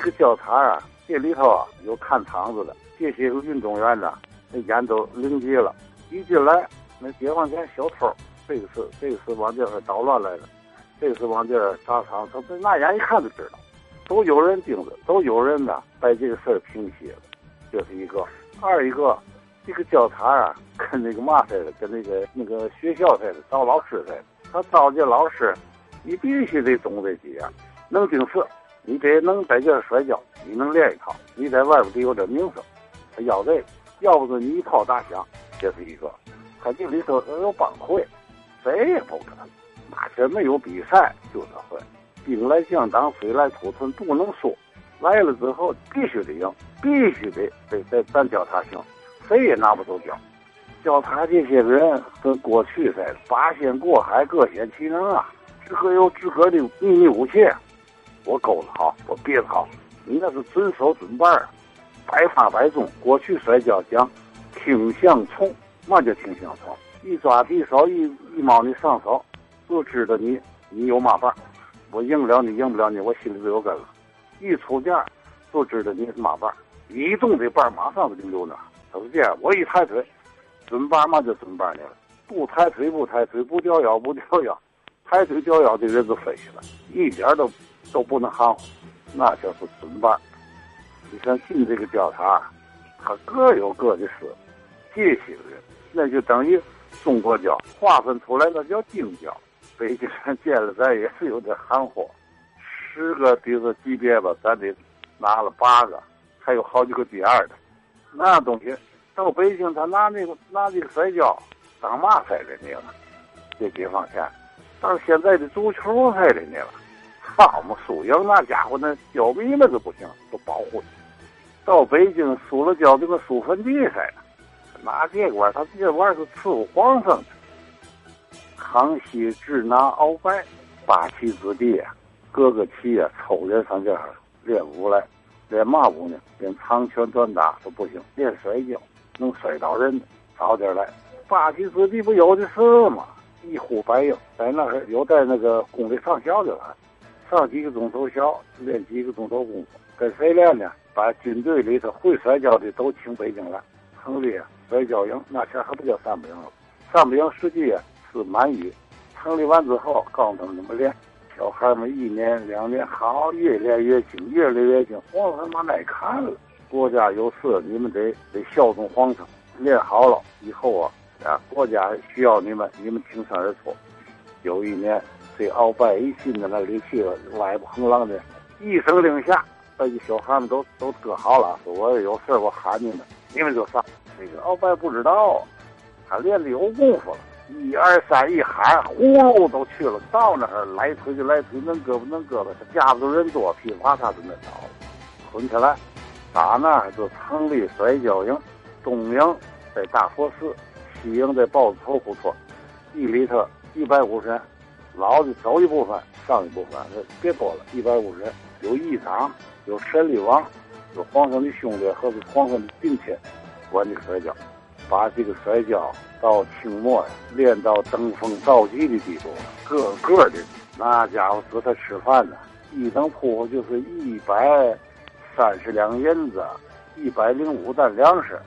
这个教堂啊，这里头啊有看场子的，这些个运动员呢，那眼都灵机了。一进来，那解放前小偷，这个是这个是往这儿捣乱来的，这个是往这儿砸场，他拿眼一看就知道，都有人盯着，都有人呢把这个事儿平息了，这是一个。二一个，这个教堂啊，跟那个嘛似的，跟那个那个学校似的，招老师似的。他招这老师，你必须得懂这几样，能顶事，你得能在这摔跤，你能练一套，你在外边得有点名声。他要这个，要不是你一炮打响。这是一个，他这里头有帮会，谁也不敢。那天没有比赛就这会，兵来将挡，水来土屯，不能输。来了之后必须得赢，必须得得得咱脚踏行，谁也拿不走脚。脚踏这些人跟过去似的，八仙过海，各显其能啊，自个有自个的秘密武器。我勾子好，我别子好，你那是准手准把儿，百发百中。过去摔跤讲。听相从，嘛叫听相从？一抓地手，一一摸你上手，就知道你你有嘛办。我赢不了你，赢不了你，我心里就有根了。一出价，就知道你是嘛办。一动这板，马上就溜那，都是这样。我一抬腿，准板嘛就准板去了。不抬腿不抬腿，不掉腰不掉腰，抬腿掉腰的人就飞了，一点都都不能含糊。那叫是准办。你像进这个教堂，他各有各的事。这些人，那就等于中国教划分出来，那叫京教。北京人见了咱也是有点含糊，十个比如说级别吧，咱得拿了八个，还有好几个第二的。那东西到北京，他拿那个拿这个摔跤当嘛赛的你了？这解放前，到现在的足球赛的你了。好嘛，输赢那家伙那胶迷那就不行，都保护你。到北京输了跤就跟输坟地似的。拿这玩，他这玩意儿是伺候皇上的。康熙只拿鳌拜，八旗子弟啊，各个旗啊，抽人上这儿练武来，练嘛武呢？练长拳短打都不行，练摔跤能摔倒人的，早点来。八旗子弟不有的是吗？一呼百应，在那儿有在那个宫里上校的了，上几个钟头学，练几个钟头功夫。跟谁练呢？把军队里头会摔跤的都请北京来，成立。摔跤营那前还不叫三不营了，三不营实际是满语。成立完之后，告诉他们怎么练。小孩们一年两年好，越练越精，越练越精。皇上他妈爱看了。国家有事，你们得得效忠皇上。练好了以后啊，啊，国家需要你们，你们挺身而出。有一年，这鳌拜一进到那里去了，歪不横浪的，一声令下，把这小孩们都都搁好了。说我有事我喊你们，你们就上。这个鳌拜不知道，他练的有功夫了。一二三一喊，呼噜都去了。到那儿来腿就来腿，能胳膊能胳膊。他架不住人多，噼里啪嚓就那倒了。捆起来，打那儿就成立摔跤营。东营在大佛寺，西营在豹子头胡同。地里头一百五十人，老的走一部分，上一部分，别多了，一百五十人。有议长，有神力王，有皇上的兄弟和皇上的亲戚。管的摔跤，把这个摔跤到清末呀练到登峰造极的地步。个个的那家伙指他吃饭呢，一等铺户就是一百三十两银子，一百零五担粮食。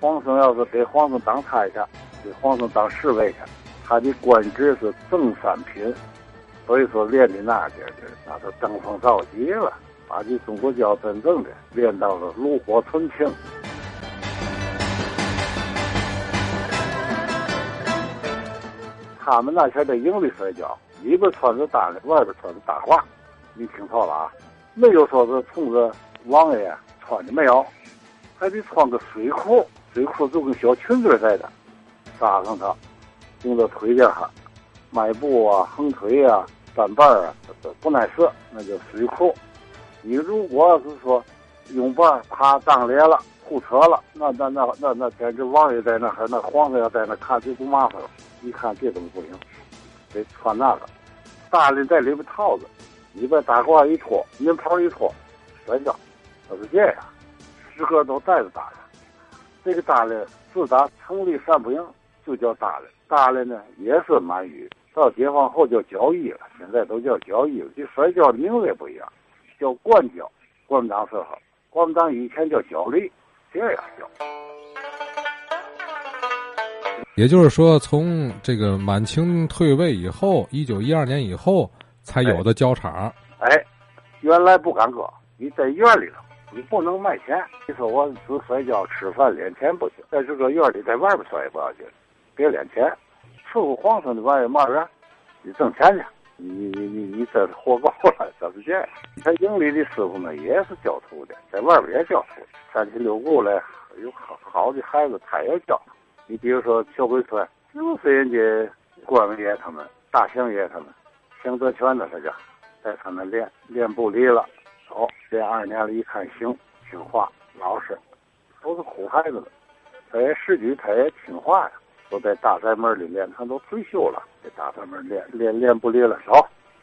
皇上要是给皇上当差去，给皇上当侍卫去，他的官职是正三品。所以说练的那点儿那都登峰造极了，把这中国跤真正的练到了炉火纯青。他们那前的营里摔跤，里边穿着单外边穿着大褂。你听错了啊，没有说是冲着王爷穿的没有，还得穿个水裤，水裤就跟小裙子似的，扎上它，用到腿这哈，迈步啊、横腿啊、单板啊，不耐事，那叫水裤。你如果是说用板啪张裂了、胡扯了，那那那那那简直王爷在那哈，那皇上要在那看就不麻烦了。一看这东西不行，得穿那个，大的在里边套着，里边大褂一脱，棉袍一脱，摔跤，都是这样，十个都带着大的。这个大的自打成立三不营就叫大的，大的呢也是满语，到解放后叫交谊了，现在都叫交谊了。这摔跤的名字也不一样，叫冠交，国民党时候，国民党以前叫焦虑，这样叫。也就是说，从这个满清退位以后，一九一二年以后才有的交场。哎，原来不敢搁，你在院里头，你不能卖钱。你说我只摔跤吃饭敛钱不行，在这个院里，在外边摔也不要紧，别敛钱。伺候皇上的玩意儿嘛人，你挣钱去。你你你你这是活够了，这是这样。他营里的师傅们也是教徒的，在外边也教徒。三亲六故嘞，有好好的孩子，他也教。你比如说邱桂川，就是人家关文爷他们、大兴爷他们、邢德全的他家，在他们练练不离了。哦，练二年了，一看行，听话老实，都是苦孩子。他也识举，他也听话呀。都在大宅门里练，他都退休了，在大宅门练练练不练了。走，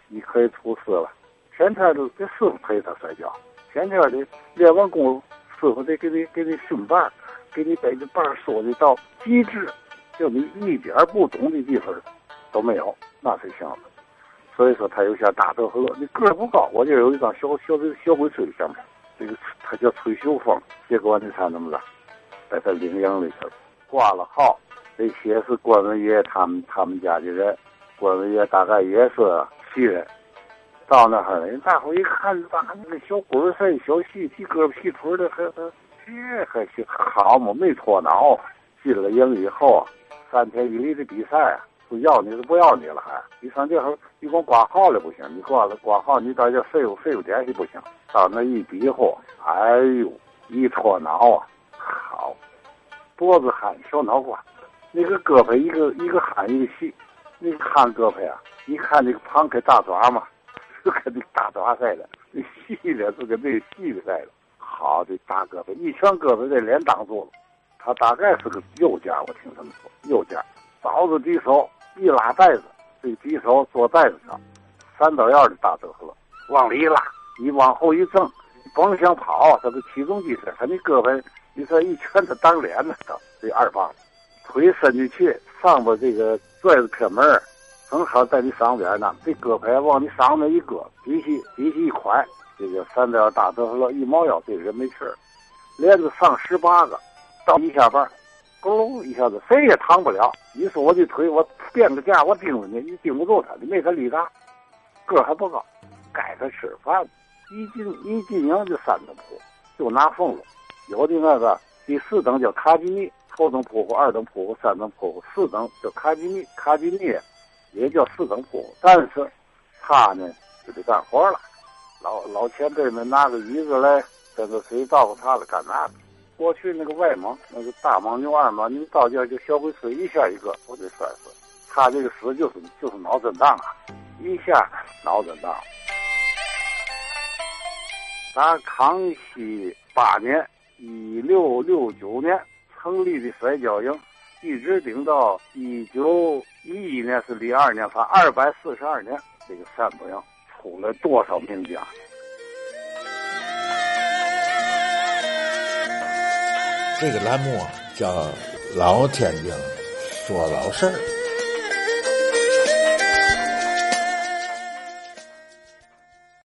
你可以出师了。天天都给师傅陪他摔跤，天天的练完功，师傅得给你给你训伴儿。给你把这伴儿说的到极致，就你一点不懂的地方都没有，那才行。所以说他有些大德和乐，你个儿不高，我这有一张小小的小鬼吹的相片，这个他叫崔秀峰，结果你猜怎么着，在他领营里头挂了号，这些是关文爷他们他们家的人，关文爷大概也是旗人。到那儿人大伙一看，咋那个小鬼儿似，小细细胳膊细腿的，还还。这还行，好嘛，没脱脑。进了营以后，三天一里的比赛，是要你都不要你了？还你上这会你光挂号了不行，你挂了挂号，你到这废物废物点去不行。到那一比划，哎呦，一脱脑啊，好，脖子憨，小脑瓜，那个胳膊一个一个憨一个细，你看胳膊呀，你看那个胖开大爪嘛，是跟那大爪似的，那细的是跟那个细的似的。好的大胳膊，一拳胳膊这脸挡住了。他大概是个右家，我听他们说右家。早子敌手一拉袋子，这敌手坐袋子上，三刀腰的大德和往里一拉，你往后一挣，甭想跑，他是起重机车。他那胳膊，你说一拳他当脸呢，这二棒子，腿伸进去，上边这个拽着车门正好在你上边呢。这胳膊往你上面一搁，底细底细一宽。这个三刀大德和一毛腰，这人没事连着上十八个，到一下半，咕噜一下子，谁也扛不了。你说我的腿，我变个架，我盯着你，你盯不住他，你没他力大，个还不高，该他吃饭。一进一进营就三等铺，就拿俸禄。有的那个第四等叫卡吉尼，头等铺户、二等铺户、三等铺户，四等叫卡吉尼，卡吉尼也叫四等铺户，但是他呢就得干活了。老老前辈们拿个椅子来，跟着谁照顾他的干那的。过去那个外蒙，那个大蒙牛、二蒙牛到家就小鬼吹一下一个，我得摔死。他这个死就是就是脑震荡啊，一下脑震荡。打康熙八年，一六六九年成立的摔跤营，一直顶到一九一一年是零二年，反二百四十二年，这个三不营。出了多少名家？这个栏目叫《老天津说老事儿》。